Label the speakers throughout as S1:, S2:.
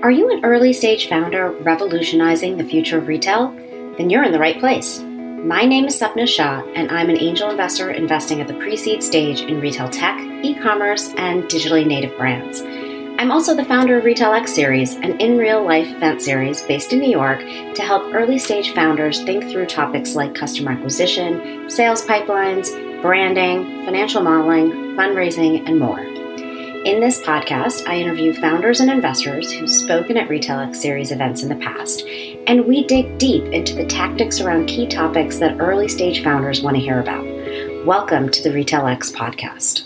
S1: Are you an early stage founder revolutionizing the future of retail? Then you're in the right place. My name is Sapna Shah, and I'm an angel investor investing at the pre seed stage in retail tech, e commerce, and digitally native brands. I'm also the founder of Retail X Series, an in real life event series based in New York to help early stage founders think through topics like customer acquisition, sales pipelines, branding, financial modeling, fundraising, and more. In this podcast, I interview founders and investors who've spoken at Retail X Series events in the past, and we dig deep into the tactics around key topics that early stage founders want to hear about. Welcome to the Retail X podcast.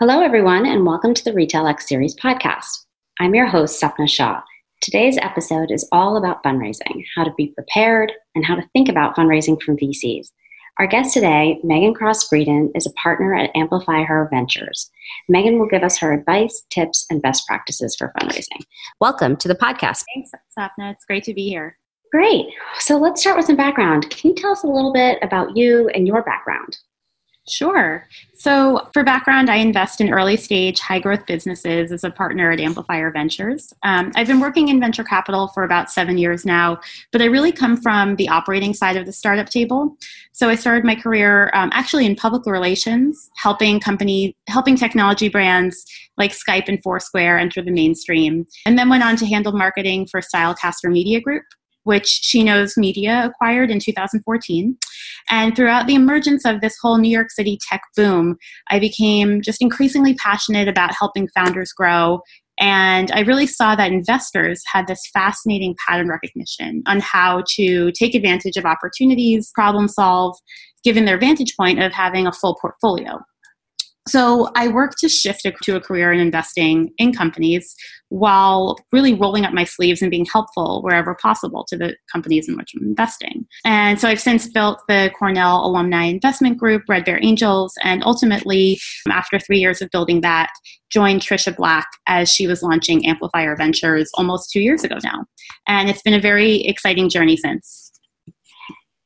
S1: Hello, everyone, and welcome to the Retail X Series podcast. I'm your host, Sapna Shah. Today's episode is all about fundraising, how to be prepared, and how to think about fundraising from VCs. Our guest today, Meghan Cross Breeden, is a partner at Amplifyher Ventures. Meghan will give us her advice, tips, and best practices for fundraising. Welcome to the podcast.
S2: Thanks, Sapna. It's great to be here.
S1: Great. So let's start with some background. Can you tell us a little bit about you and your background?
S2: Sure. So, for background, I invest in early stage, high growth businesses as a partner at Amplifyher Ventures. Um, I've been working in venture capital for about seven years now, but I really come from the operating side of the startup table. So, I started my career um, actually in public relations, helping company, helping technology brands like Skype and Foursquare enter the mainstream, and then went on to handle marketing for Stylecaster Media Group, which SheKnows Media acquired in 2014. And throughout the emergence of this whole New York City tech boom, I became just increasingly passionate about helping founders grow. And I really saw that investors had this fascinating pattern recognition on how to take advantage of opportunities, problem solve, given their vantage point of having a full portfolio. So I worked to shift to a career in investing in companies while really rolling up my sleeves and being helpful wherever possible to the companies in which I'm investing. And so I've since built the Cornell Alumni Investment Group, Red Bear Angels, and ultimately, um, after three years of building that, joined Trisha Black as she was launching Amplifyher Ventures almost two years ago now. And it's been a very exciting journey since.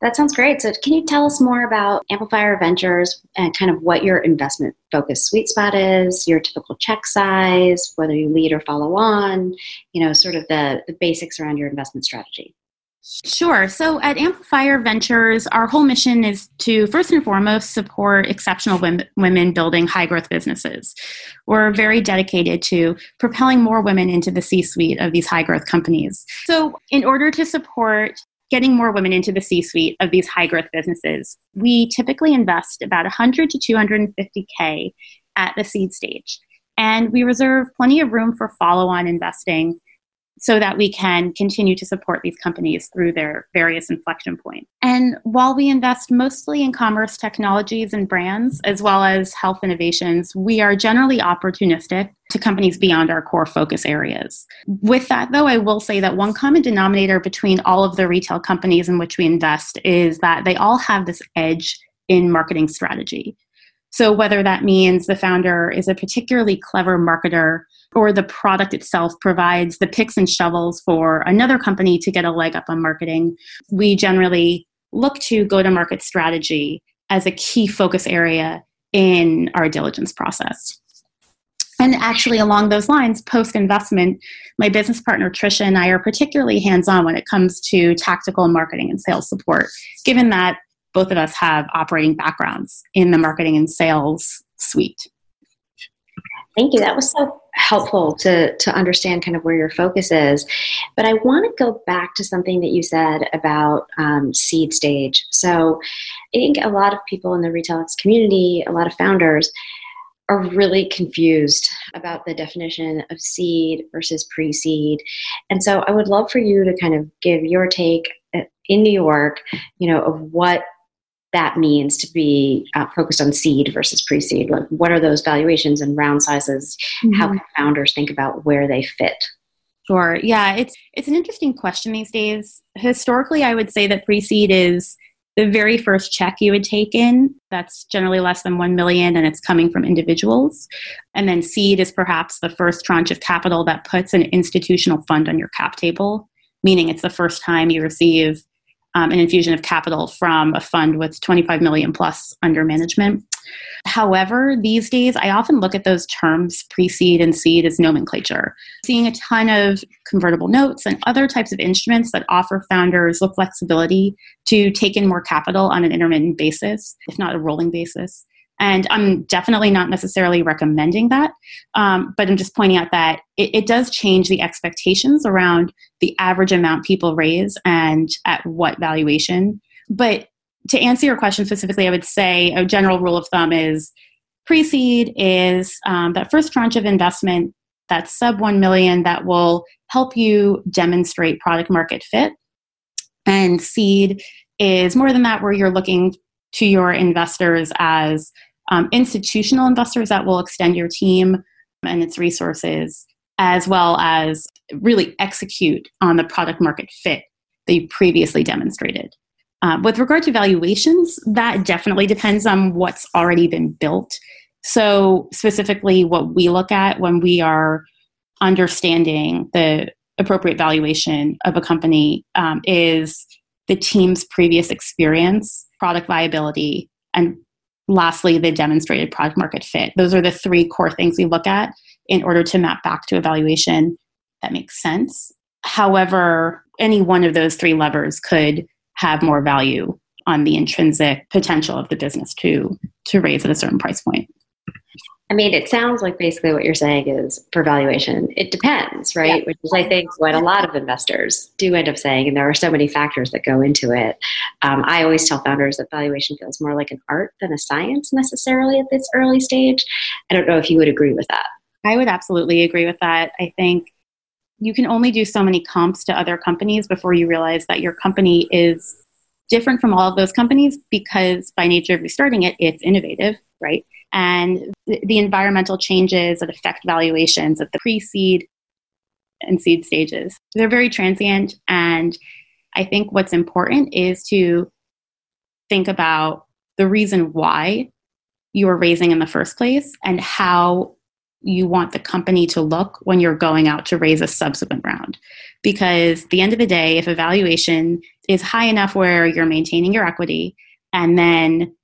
S1: That sounds great. So, can you tell us more about Amplifyher Ventures and kind of what your investment focus sweet spot is, your typical check size, whether you lead or follow on, you know, sort of the, the basics around your investment strategy?
S2: Sure. So at Amplifyher Ventures, our whole mission is to first and foremost support exceptional women building high growth businesses. We're very dedicated to propelling more women into the C suite of these high growth companies. So, in order to support getting more women into the C suite of these high growth businesses, we typically invest about 100 to 250K at the seed stage. And we reserve plenty of room for follow on investing so that we can continue to support these companies through their various inflection points. And while we invest mostly in commerce technologies and brands, as well as health innovations, we are generally opportunistic to companies beyond our core focus areas. With that, though, I will say that one common denominator between all of the retail companies in which we invest is that they all have this edge in marketing strategy. So, whether that means the founder is a particularly clever marketer or the product itself provides the picks and shovels for another company to get a leg up on marketing, we generally look to go to market strategy as a key focus area in our diligence process. And actually, along those lines, post investment, my business partner Trisha and I are particularly hands on when it comes to tactical marketing and sales support, given that both of us have operating backgrounds in the marketing and sales suite.
S1: Thank you. That was so helpful to to understand kind of where your focus is. But I want to go back to something that you said about um, seed stage. So I think a lot of people in the retail community, a lot of founders, are really confused about the definition of seed versus pre-seed. And so I would love for you to kind of give your take uh, in New York, you know, of what that means to be uh, focused on seed versus pre-seed? Like what are those valuations and round sizes? Mm-hmm. how can founders think about where they fit?
S2: Sure. Yeah it's it's an interesting question these days. Historically i would say that pre-seed is the very first check you would take in. That's generally less than 1 million and it's coming from individuals. And then seed is perhaps the first tranche of capital that puts an institutional fund on your cap table meaning it's the first time you receive um, an infusion of capital from a fund with 25 million plus under management. However, these days I often look at those terms pre seed and seed as nomenclature. Seeing a ton of convertible notes and other types of instruments that offer founders the flexibility to take in more capital on an intermittent basis, if not a rolling basis. And I'm definitely not necessarily recommending that, um, but I'm just pointing out that it, it does change the expectations around the average amount people raise and at what valuation. But to answer your question specifically, I would say a general rule of thumb is pre-seed is um, that first tranche of investment that's sub 1 million that will help you demonstrate product market fit and seed is more than that where you're looking to your investors as um, institutional investors that will extend your team and its resources as well as really execute on the product market fit that you previously demonstrated uh, with regard to valuations, that definitely depends on what's already been built. So, specifically, what we look at when we are understanding the appropriate valuation of a company um, is the team's previous experience, product viability, and lastly, the demonstrated product market fit. Those are the three core things we look at in order to map back to evaluation that makes sense. However, any one of those three levers could have more value on the intrinsic potential of the business to to raise at a certain price point.
S1: I mean, it sounds like basically what you're saying is for valuation, it depends, right? Yeah. Which is, I think, what a lot of investors do end up saying. And there are so many factors that go into it. Um, I always tell founders that valuation feels more like an art than a science necessarily at this early stage. I don't know if you would agree with that.
S2: I would absolutely agree with that. I think you can only do so many comps to other companies before you realize that your company is different from all of those companies because by nature of restarting it, it's innovative, right? And the environmental changes that affect valuations at the pre-seed and seed stages, they're very transient. And I think what's important is to think about the reason why you were raising in the first place and how you want the company to look when you're going out to raise a subsequent round. Because the end of the day, if a valuation is high enough where you're maintaining your equity, and then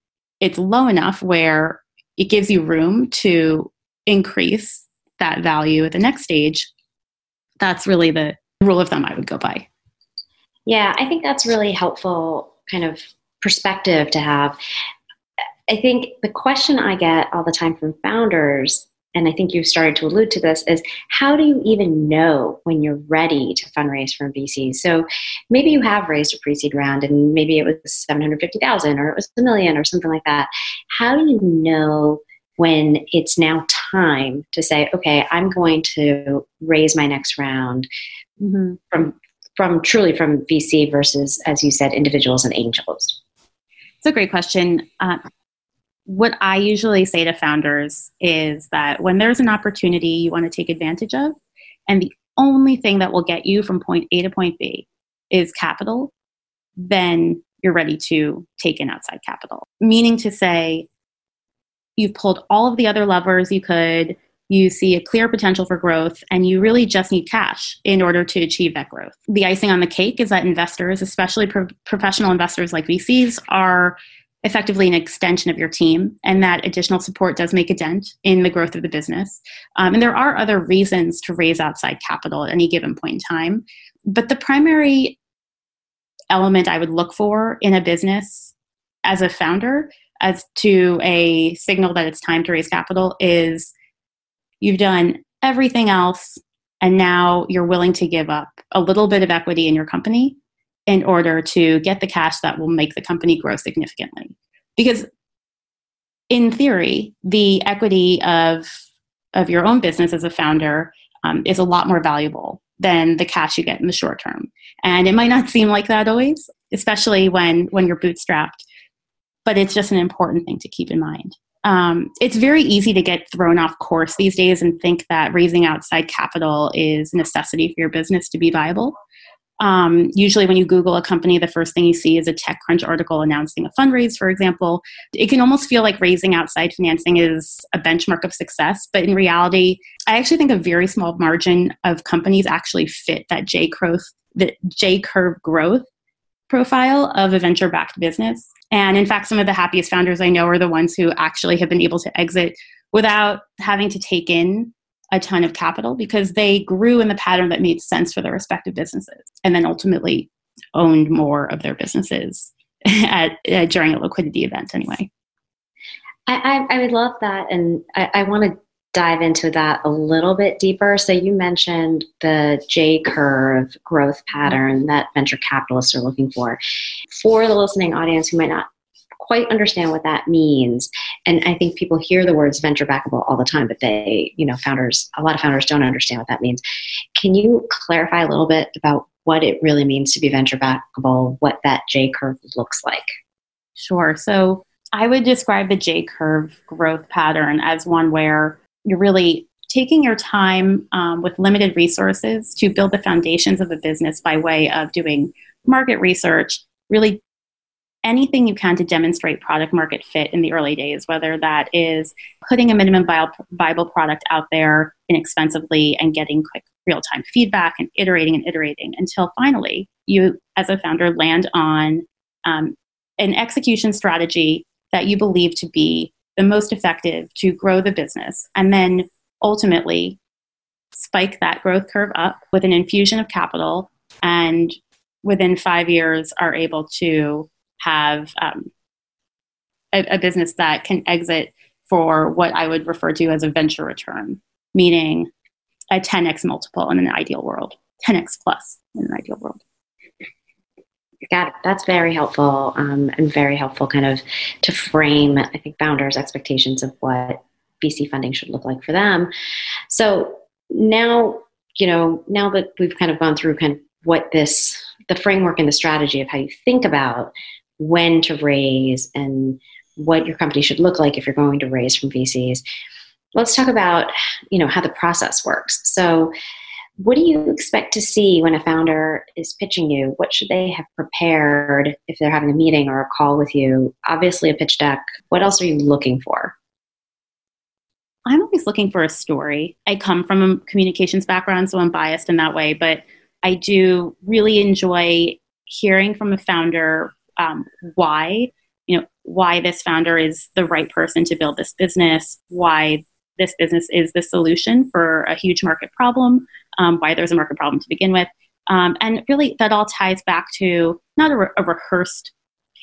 S2: it's low enough where it gives you room to increase that value at the next stage, that's really the rule of thumb I would go by.
S1: Yeah, I think that's really helpful kind of perspective to have. I think the question I get all the time from founders and I think you've started to allude to this, is how do you even know when you're ready to fundraise from VCs? So maybe you have raised a pre-seed round and maybe it was 750,000 or it was a million or something like that. How do you know when it's now time to say, okay, I'm going to raise my next round mm-hmm. from from truly from VC versus, as you said, individuals and angels?
S2: It's a great question. Uh, what I usually say to founders is that when there's an opportunity you want to take advantage of, and the only thing that will get you from point A to point B is capital, then you're ready to take in outside capital. Meaning to say, you've pulled all of the other levers you could, you see a clear potential for growth, and you really just need cash in order to achieve that growth. The icing on the cake is that investors, especially pro- professional investors like VCs, are effectively an extension of your team, and that additional support does make a dent in the growth of the business. Um, and there are other reasons to raise outside capital at any given point in time. But the primary element I would look for in a business as a founder, as to a signal that it's time to raise capital, is you've done everything else, and now you're willing to give up a little bit of equity in your company in order to get the cash that will make the company grow significantly. Because in theory, the equity of of your own business as a founder um, is a lot more valuable than the cash you get in the short term. And it might not seem like that always, especially when when you're bootstrapped. But it's just an important thing to keep in mind. Um, it's very easy to get thrown off course these days and think that raising outside capital is a necessity for your business to be viable. Um, usually, when you Google a company, the first thing you see is a TechCrunch article announcing a fundraise, for example. It can almost feel like raising outside financing is a benchmark of success, but in reality, I actually think a very small margin of companies actually fit that J the J curve growth profile of a venture backed business. And in fact, some of the happiest founders I know are the ones who actually have been able to exit without having to take in a ton of capital because they grew in the pattern that made sense for their respective businesses and then ultimately owned more of their businesses at, during a liquidity event anyway.
S1: I, I, I would love that. And I, I want to dive into that a little bit deeper. So you mentioned the J curve growth pattern that venture capitalists are looking for. For the listening audience who might not quite understand what that means, and I think people hear the words venture backable all the time, but they, you know, founders, a lot of founders don't understand what that means. Can you clarify a little bit about what it really means to be venture backable, what that J curve looks like?
S2: Sure. So I would describe the J curve growth pattern as one where you're really taking your time um, with limited resources to build the foundations of a business by way of doing market research, really anything you can to demonstrate product market fit in the early days, whether that is putting a minimum viable product out there inexpensively and getting quick real time feedback and iterating and iterating until finally you, as a founder, land on um, an execution strategy that you believe to be the most effective to grow the business and then ultimately spike that growth curve up with an infusion of capital and within five years are able to have um, a, a business that can exit for what I would refer to as a venture return, meaning a 10x multiple in an ideal world, 10x plus in an ideal world.
S1: Got it. That's very helpful um, and very helpful kind of to frame, I think, founders' expectations of what VC funding should look like for them. So now, you know, now that we've kind of gone through kind of what this, the framework and the strategy of how you think about when to raise and what your company should look like if you're going to raise from VCs. Let's talk about, you know, how the process works. So what do you expect to see when a founder is pitching you? What should they have prepared if they're having a meeting or a call with you? Obviously, a pitch deck. What else are you looking for?
S2: I'm always looking for a story. I come from a communications background, so I'm biased in that way, but I do really enjoy hearing from a founder um, why, you know, why this founder is the right person to build this business, why this business is the solution for a huge market problem, um, why there's a market problem to begin with. Um, and really, that all ties back to not a, re- a rehearsed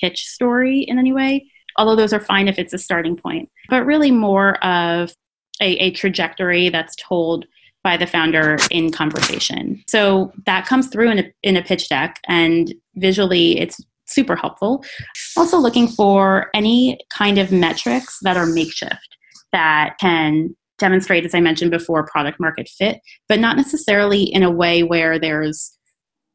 S2: pitch story in any way, although those are fine if it's a starting point, but really more of a, a trajectory that's told by the founder in conversation. So that comes through in a, in a pitch deck, and visually, it's super helpful. Also, looking for any kind of metrics that are makeshift that can demonstrate, as I mentioned before, product market fit, but not necessarily in a way where there's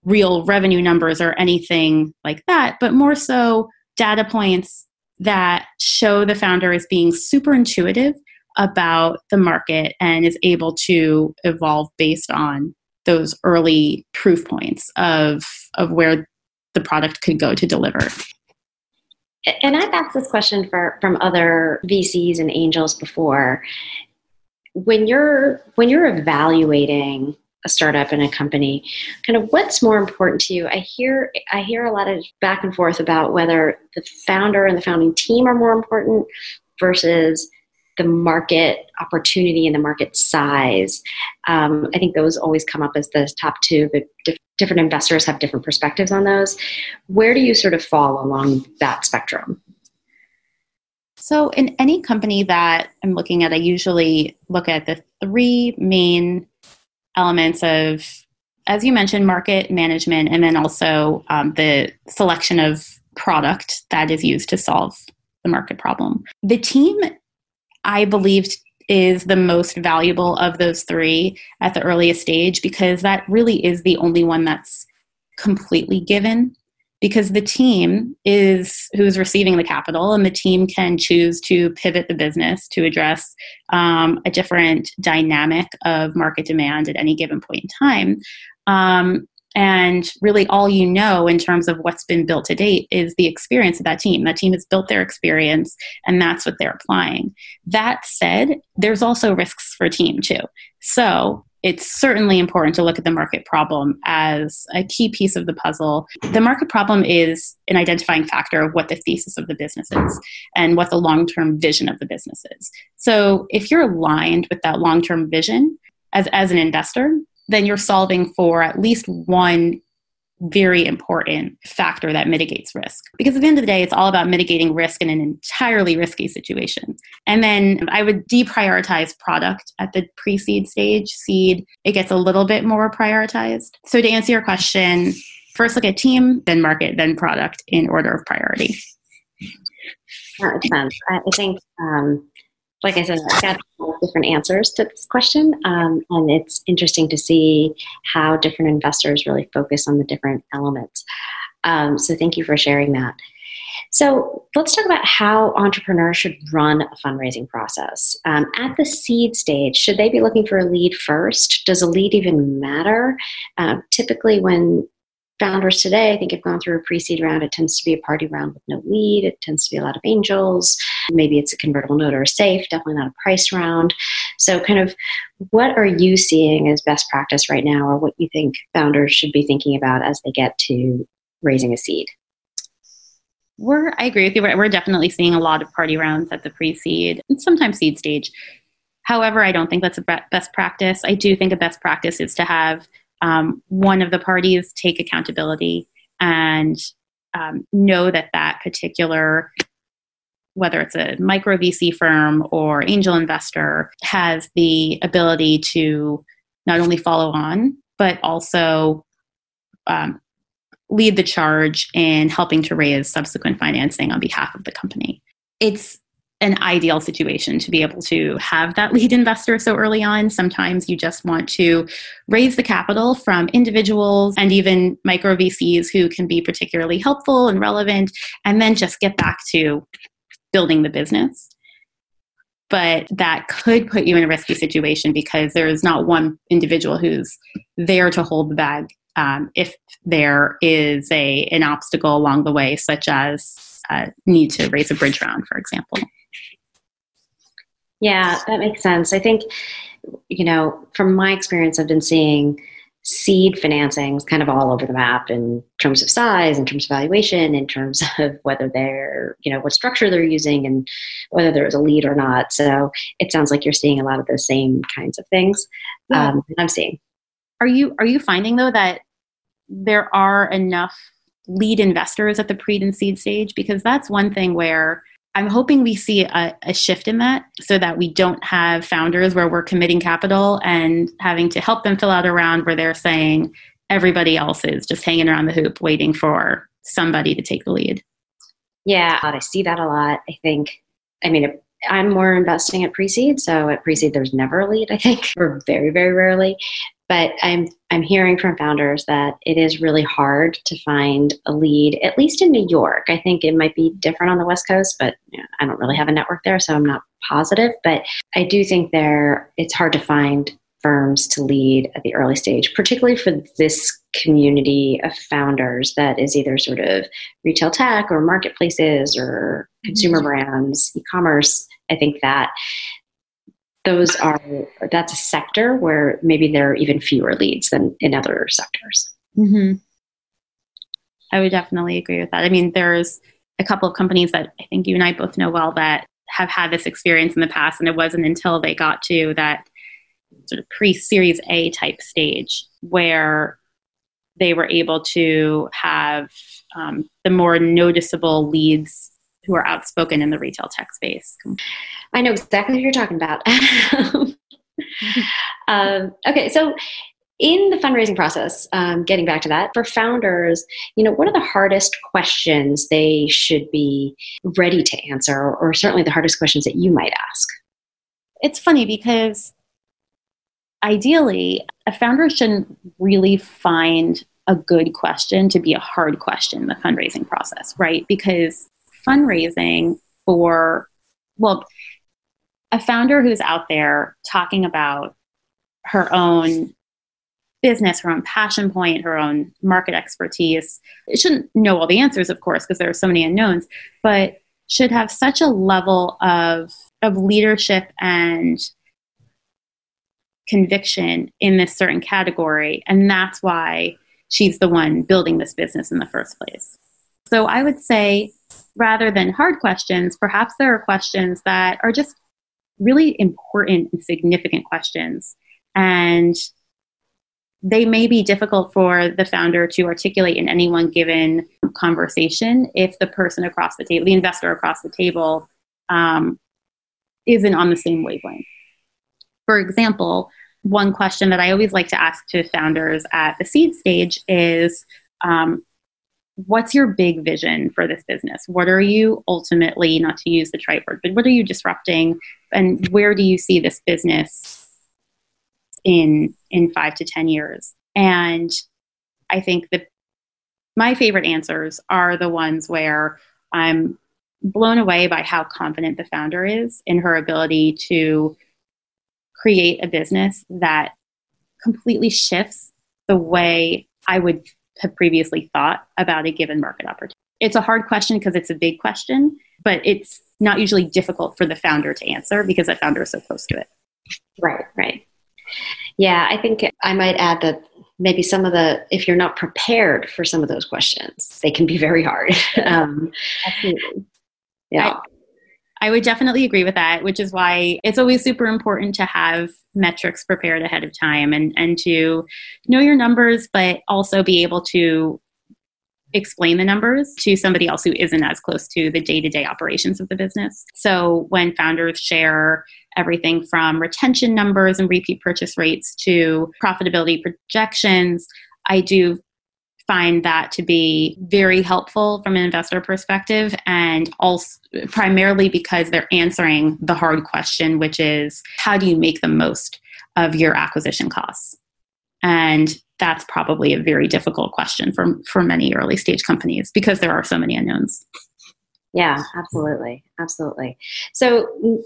S2: real revenue numbers or anything like that, but more so data points that show the founder is being super intuitive about the market and is able to evolve based on those early proof points of of where the product could go to deliver
S1: and I've asked this question for from other VCs and angels before. When you're when you're evaluating a startup and a company, kind of what's more important to you? I hear I hear a lot of back and forth about whether the founder and the founding team are more important versus the market opportunity and the market size. Um, I think those always come up as the top two, but different investors have different perspectives on those. Where do you sort of fall along that spectrum?
S2: So, in any company that I'm looking at, I usually look at the three main elements of, as you mentioned, market management, and then also um, the selection of product that is used to solve the market problem. The team I believed is the most valuable of those three at the earliest stage because that really is the only one that's completely given. Because the team is who's receiving the capital and the team can choose to pivot the business to address um, a different dynamic of market demand at any given point in time um, and really, all you know in terms of what's been built to date is the experience of that team. That team has built their experience, and that's what they're applying. That said, there's also risks for team too. So, it's certainly important to look at the market problem as a key piece of the puzzle. The market problem is an identifying factor of what the thesis of the business is and what the long term vision of the business is. So, if you're aligned with that long term vision as, as an investor, then you're solving for at least one very important factor that mitigates risk. Because at the end of the day, it's all about mitigating risk in an entirely risky situation. And then I would deprioritize product at the pre seed stage. Seed, it gets a little bit more prioritized. So to answer your question, first look at team, then market, then product in order of priority.
S1: That makes sense. I think um, like I said, I've got different answers to this question, um, and it's interesting to see how different investors really focus on the different elements. Um, so, thank you for sharing that. So, let's talk about how entrepreneurs should run a fundraising process. Um, at the seed stage, should they be looking for a lead first? Does a lead even matter? Uh, typically, when founders today, I think, have gone through a pre seed round. It tends to be a party round with no lead. It tends to be a lot of angels. Maybe it's a convertible note or a safe, definitely not a price round. So, kind of, what are you seeing as best practice right now, or what you think founders should be thinking about as they get to raising a seed?
S2: We're, I agree with you. We're, we're definitely seeing a lot of party rounds at the pre seed and sometimes seed stage. However, I don't think that's a best practice. I do think a best practice is to have um, one of the parties take accountability and um, know that that particular whether it's a micro VC firm or angel investor, has the ability to not only follow on, but also um, lead the charge in helping to raise subsequent financing on behalf of the company. It's an ideal situation to be able to have that lead investor so early on. Sometimes you just want to raise the capital from individuals and even micro VCs who can be particularly helpful and relevant, and then just get back to building the business. But that could put you in a risky situation because there is not one individual who's there to hold the bag um, if there is a an obstacle along the way, such as uh, need to raise a bridge round, for example.
S1: Yeah, that makes sense. I think, you know, from my experience, I've been seeing seed financings kind of all over the map in terms of size, in terms of valuation, in terms of whether they're, you know, what structure they're using and whether there's a lead or not. So it sounds like you're seeing a lot of the same kinds of things yeah. um, I'm seeing.
S2: Are you are you finding though that there are enough lead investors at the pre and seed stage? Because that's one thing where I'm hoping we see a, a, shift in that so that we don't have founders where we're committing capital and having to help them fill out a round where they're saying everybody else is just hanging around the hoop waiting for somebody to take the lead.
S1: Yeah, I see that a lot. I think, I mean, I'm more investing at pre seed. So at pre seed, there's never a lead, I think, or very, very rarely. But I'm I'm hearing from founders that it is really hard to find a lead, at least in New York. I think it might be different on the West Coast, but you know, I don't really have a network there, so I'm not positive. But I do think there it's hard to find firms to lead at the early stage, particularly for this community of founders that is either sort of retail tech or marketplaces or consumer mm-hmm. brands, e-commerce. I think that those are that's a sector where maybe there are even fewer leads than in other sectors.
S2: Mm-hmm. I would definitely agree with that. I mean, there's a couple of companies that I think you and I both know well that have had this experience in the past, and it wasn't until they got to that sort of pre Series A type stage where they were able to have um, the more noticeable leads who are outspoken in the retail tech space.
S1: I know exactly what you're talking about. um, okay, so in the fundraising process, um, getting back to that, for founders, you know, what are the hardest questions they should be ready to answer, or, or certainly the hardest questions that you might ask?
S2: It's funny because ideally, a founder shouldn't really find a good question to be a hard question in the fundraising process, right? Because fundraising for, well, a founder who's out there talking about her own business, her own passion point, her own market expertise. It shouldn't know all the answers, of course, because there are so many unknowns, but should have such a level of of leadership and conviction in this certain category. And that's why she's the one building this business in the first place. So I would say rather than hard questions, perhaps there are questions that are just really important and significant questions. And they may be difficult for the founder to articulate in any one given conversation if the person across the table, the investor across the table, um, isn't on the same wavelength. For example, one question that I always like to ask to founders at the seed stage is um, what's your big vision for this business? What are you ultimately, not to use the trite word, but what are you disrupting? And where do you see this business in in five to ten years? And I think that my favorite answers are the ones where I'm blown away by how confident the founder is in her ability to create a business that completely shifts the way I would have previously thought about a given market opportunity. It's a hard question because it's a big question, but it's not usually difficult for the founder to answer because the founder is so close to it.
S1: Right, right. Yeah, I think I might add that maybe some of the, if you're not prepared for some of those questions, they can be very hard. um,
S2: Absolutely. Yeah. I, I would definitely agree with that, which is why it's always super important to have metrics prepared ahead of time and, and to know your numbers, but also be able to explain the numbers to somebody else who isn't as close to the day to day operations of the business. So when founders share everything from retention numbers and repeat purchase rates to profitability projections, I do find that to be very helpful from an investor perspective and also primarily because they're answering the hard question which is how do you make the most of your acquisition costs and that's probably a very difficult question for, for many early stage companies because there are so many unknowns.
S1: Yeah, absolutely. Absolutely. So,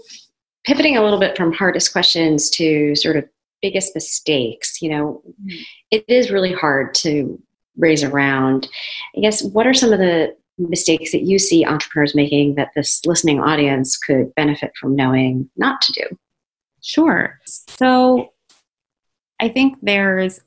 S1: pivoting a little bit from hardest questions to sort of biggest mistakes, you know, mm-hmm. it is really hard to raise around. I guess, what are some of the mistakes that you see entrepreneurs making that this listening audience could benefit from knowing not to do?
S2: Sure. So, I think there's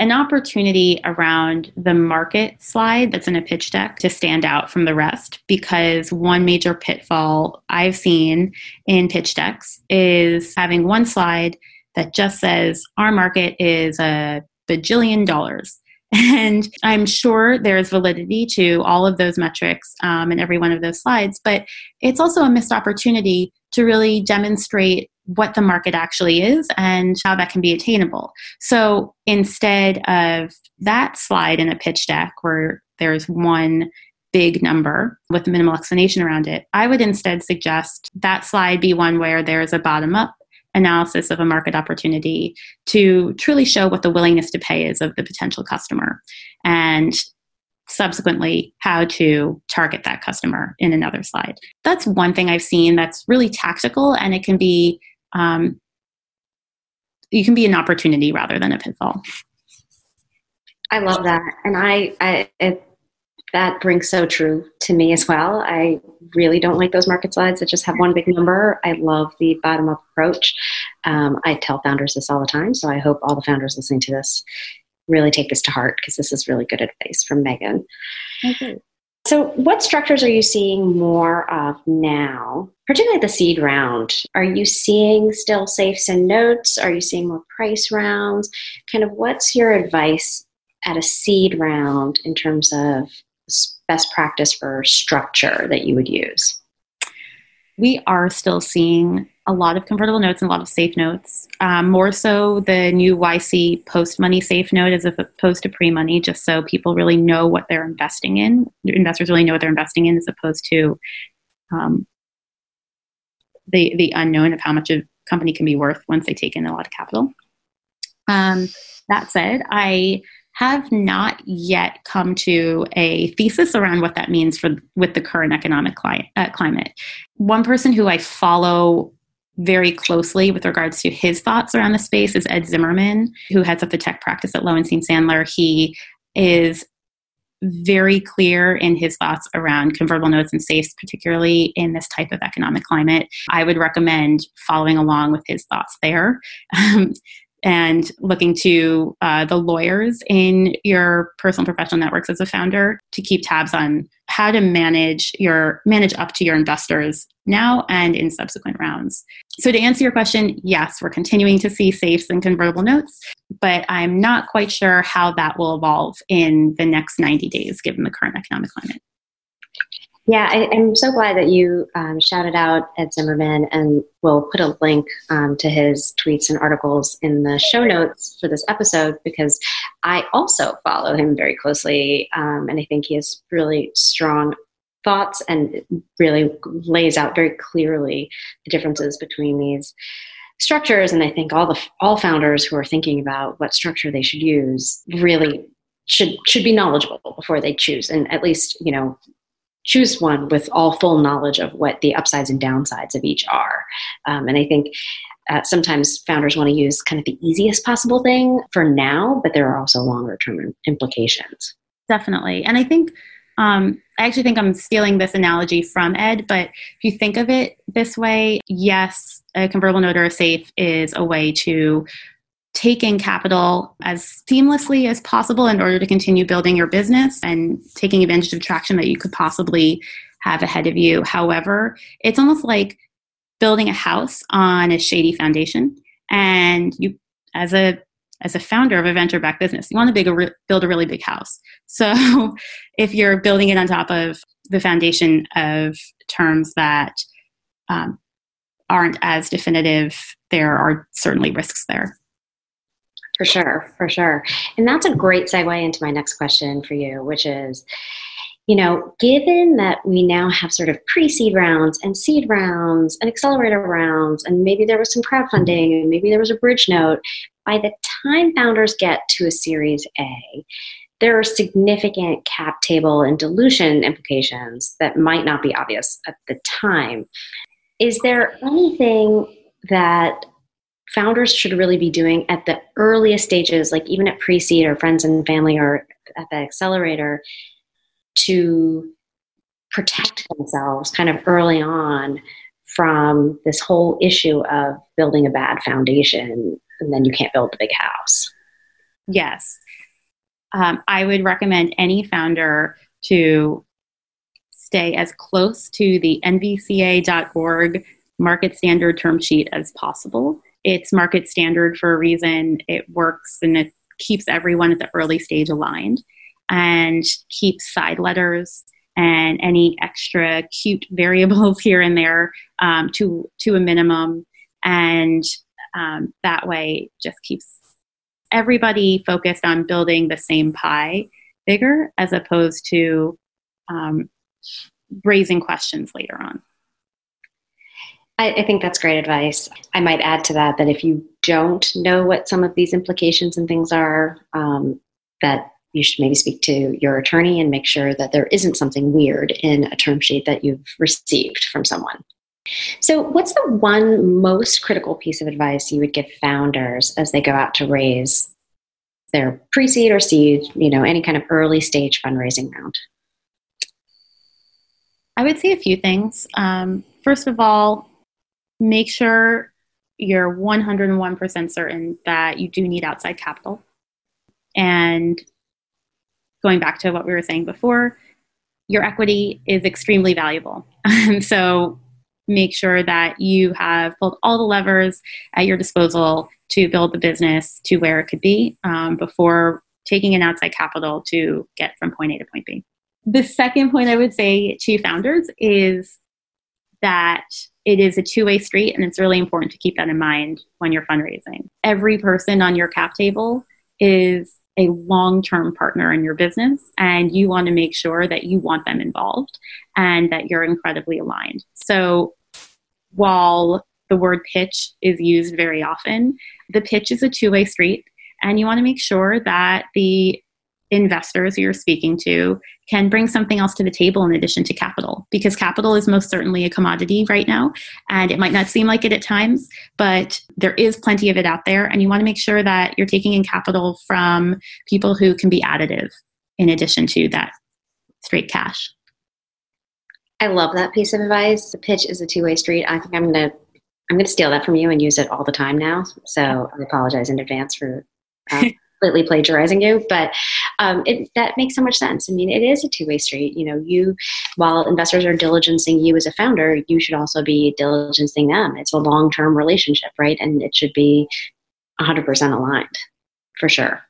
S2: an opportunity around the market slide that's in a pitch deck to stand out from the rest because one major pitfall I've seen in pitch decks is having one slide that just says our market is a bajillion dollars. And I'm sure there's validity to all of those metrics um, in every one of those slides, but it's also a missed opportunity to really demonstrate what the market actually is and how that can be attainable. So instead of that slide in a pitch deck where there's one big number with minimal explanation around it, I would instead suggest that slide be one where there's a bottom up analysis of a market opportunity to truly show what the willingness to pay is of the potential customer and subsequently how to target that customer in another slide. That's one thing I've seen that's really tactical and it can be um, you can be an opportunity rather than a pitfall.
S1: I love that, and I, I it, that brings so true to me as well. I really don't like those market slides that just have one big number. I love the bottom up approach. Um, I tell founders this all the time, so I hope all the founders listening to this really take this to heart because this is really good advice from Meghan. Okay. So, what structures are you seeing more of now, particularly the seed round? Are you seeing still safes and notes? Are you seeing more price rounds? Kind of what's your advice at a seed round in terms of best practice for structure that you would use?
S2: We are still seeing a lot of convertible notes and a lot of safe notes. Um, more so the new YC post money safe note as opposed to pre money, just so people really know what they're investing in. Investors really know what they're investing in as opposed to um, the, the unknown of how much a company can be worth once they take in a lot of capital. Um, that said, I have not yet come to a thesis around what that means for with the current economic cli- uh, climate. One person who I follow very closely with regards to his thoughts around the space is Ed Zimmerman, who heads up the tech practice at Lowenstein Sandler. He is very clear in his thoughts around convertible notes and safes, particularly in this type of economic climate. I would recommend following along with his thoughts there. and looking to uh, the lawyers in your personal professional networks as a founder to keep tabs on how to manage your manage up to your investors now and in subsequent rounds. So to answer your question yes we're continuing to see safes and convertible notes but i'm not quite sure how that will evolve in the next 90 days given the current economic climate
S1: yeah, I, am so glad that you um, shouted out Ed Zimmerman, and we'll put a link um, to his tweets and articles in the show notes for this episode because I also follow him very closely, um, and I think he has really strong thoughts and really lays out very clearly the differences between these structures. And I think all the all founders who are thinking about what structure they should use really should should be knowledgeable before they choose and at least you know choose one with all full knowledge of what the upsides and downsides of each are. Um, and I think uh, sometimes founders want to use kind of the easiest possible thing for now, but there are also longer term implications.
S2: Definitely. And I think, um, I actually think I'm stealing this analogy from Ed, but if you think of it this way, yes, a convertible note or a safe is a way to take in capital as seamlessly as possible in order to continue building your business and taking advantage of traction that you could possibly have ahead of you. However, it's almost like building a house on a shady foundation. And you as a as a founder of a venture backed business you want to build a really big house. So if you're building it on top of the foundation of terms that um, aren't as definitive there are certainly risks there
S1: for sure, for sure. And that's a great segue into my next question for you, which is you know, given that we now have sort of pre seed rounds and seed rounds and accelerator rounds, and maybe there was some crowdfunding and maybe there was a bridge note, by the time founders get to a series A, there are significant cap table and dilution implications that might not be obvious at the time. Is there anything that founders should really be doing at the earliest stages, like even at pre seed or friends and family or at the accelerator, to protect themselves kind of early on from this whole issue of building a bad foundation and then you can't build the big house.
S2: Yes. Um, I would recommend any founder to stay as close to the nvca.org market standard term sheet as possible it's market standard for a reason. It works and it keeps everyone at the early stage aligned and keeps side letters and any extra cute variables here and there um, to to a minimum and um, that way just keeps everybody focused on building the same pie bigger as opposed to um, raising questions later on
S1: I, I think that's great advice. I might add to that that if you don't know what some of these implications and things are, um, that you should maybe speak to your attorney and make sure that there isn't something weird in a term sheet that you've received from someone. So, what's the one most critical piece of advice you would give founders as they go out to raise their pre seed or seed, you know, any kind of early stage fundraising round?
S2: I would say a few things. Um, first of all, make sure you're 101% certain that you do need outside capital. And going back to what we were saying before, your equity is extremely valuable. so make sure that you have pulled all the levers at your disposal to build the business to where it could be um, before taking in outside capital to get from point A to point B. The second point I would say to founders is that it is a two way street, and it's really important to keep that in mind when you're fundraising. Every person on your cap table is a long term partner in your business, and you want to make sure that you want them involved and that you're incredibly aligned. So, while the word pitch is used very often, the pitch is a two way street, and you want to make sure that the investors you're speaking to can bring something else to the table in addition to capital because capital is most certainly a commodity right now and it might not seem like it at times but there is plenty of it out there and you want to make sure that you're taking in capital from people who can be additive in addition to that straight cash.
S1: I love that piece of advice. The pitch is a two-way street. I think I'm gonna I'm gonna steal that from you and use it all the time now. So I apologize in advance for uh, completely plagiarizing you, but um, it, that makes so much sense. I mean, it is a two-way street. You know, you while investors are diligencing you as a founder, you should also be diligencing them. It's a long-term relationship, right? And it should be 100% aligned for sure.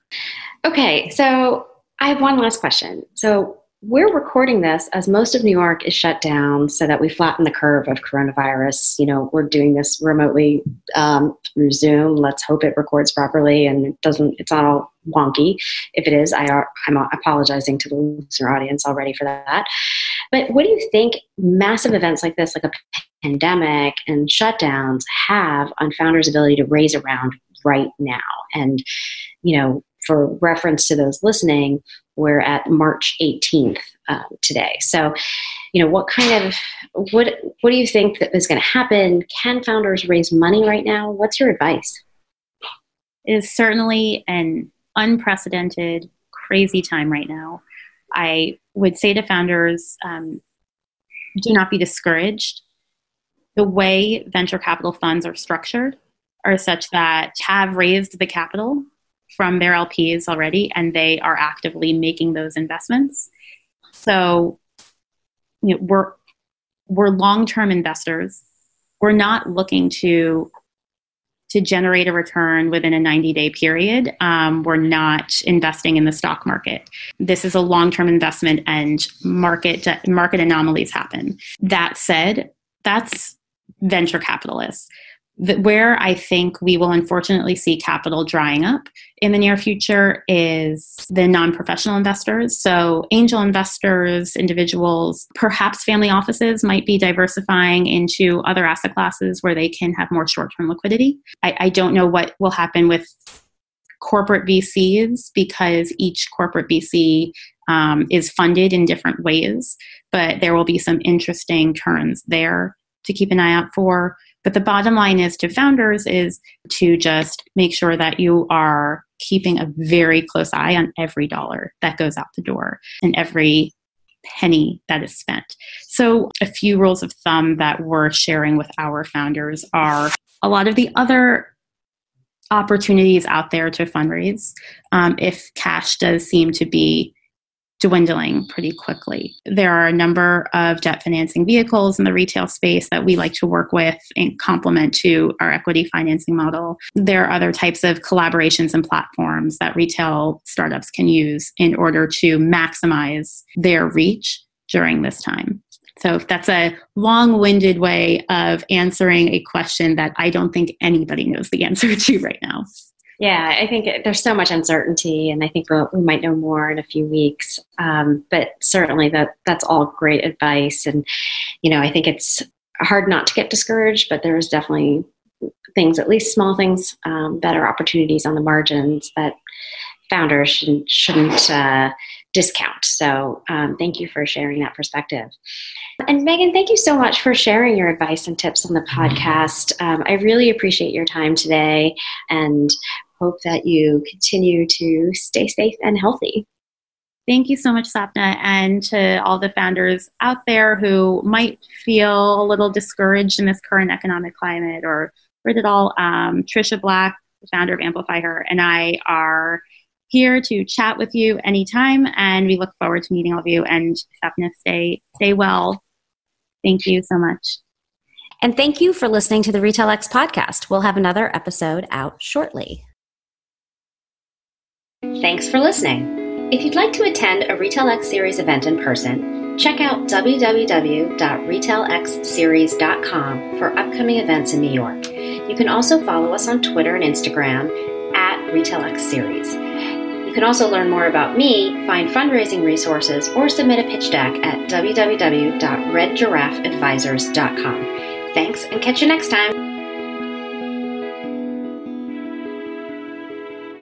S1: Okay, so I have one last question. So we're recording this as most of New York is shut down so that we flatten the curve of coronavirus. You know, we're doing this remotely um, through Zoom. Let's hope it records properly and it doesn't, it's not all wonky. If it is, I are, I'm apologizing to the listener audience already for that. But what do you think massive events like this, like a pandemic and shutdowns, have on founders' ability to raise around right now? And, you know, for reference to those listening, we're at March 18th uh, today. So, you know, what kind of what what do you think that is going to happen? Can founders raise money right now? What's your advice?
S2: It is certainly an unprecedented, crazy time right now. I would say to founders, um, do not be discouraged. The way venture capital funds are structured are such that have raised the capital from their LPs already, and they are actively making those investments. So, you know, we're we're long-term investors. We're not looking to to generate a return within a 90-day period. Um, we're not investing in the stock market. This is a long-term investment, and market market anomalies happen. That said, that's venture capitalists where I think we will unfortunately see capital drying up in the near future is the non professional investors. So, angel investors, individuals, perhaps family offices might be diversifying into other asset classes where they can have more short term liquidity. I, I don't know what will happen with corporate VCs because each corporate VC um, is funded in different ways, but there will be some interesting turns there to keep an eye out for. But the bottom line is to founders is to just make sure that you are keeping a very close eye on every dollar that goes out the door and every penny that is spent. So, a few rules of thumb that we're sharing with our founders are a lot of the other opportunities out there to fundraise. Um, if cash does seem to be dwindling pretty quickly. There are a number of debt financing vehicles in the retail space that we like to work with and complement to our equity financing model. There are other types of collaborations and platforms that retail startups can use in order to maximize their reach during this time. So that's a long-winded way of answering a question that I don't think anybody knows the answer to right now.
S1: Yeah, I think there's so much uncertainty, and I think we'll, we might know more in a few weeks. Um, but certainly, that that's all great advice, and you know, I think it's hard not to get discouraged, but there's definitely things, at least small things, um, better opportunities on the margins that founders shouldn't, shouldn't uh, discount. So, um, thank you for sharing that perspective. And Meghan, thank you so much for sharing your advice and tips on the podcast. Um, I really appreciate your time today, and hope that you continue to stay safe and healthy.
S2: Thank you so much, Sapna, and to all the founders out there who might feel a little discouraged in this current economic climate or read it all. Um, Trisha Black, the founder of Amplifyher, and I are here to chat with you anytime, and we look forward to meeting all of you. And Sapna, stay stay well. Thank you so much.
S1: And thank you for listening to the Retail X podcast. We'll have another episode out shortly. Thanks for listening. If you'd like to attend a Retail X Series event in person, check out www.retailxseries.com for upcoming events in New York. You can also follow us on Twitter and Instagram at Retail X Series. You can also learn more about me, find fundraising resources, or submit a pitch deck at www.redgiraffeadvisors.com. Thanks and catch you next time.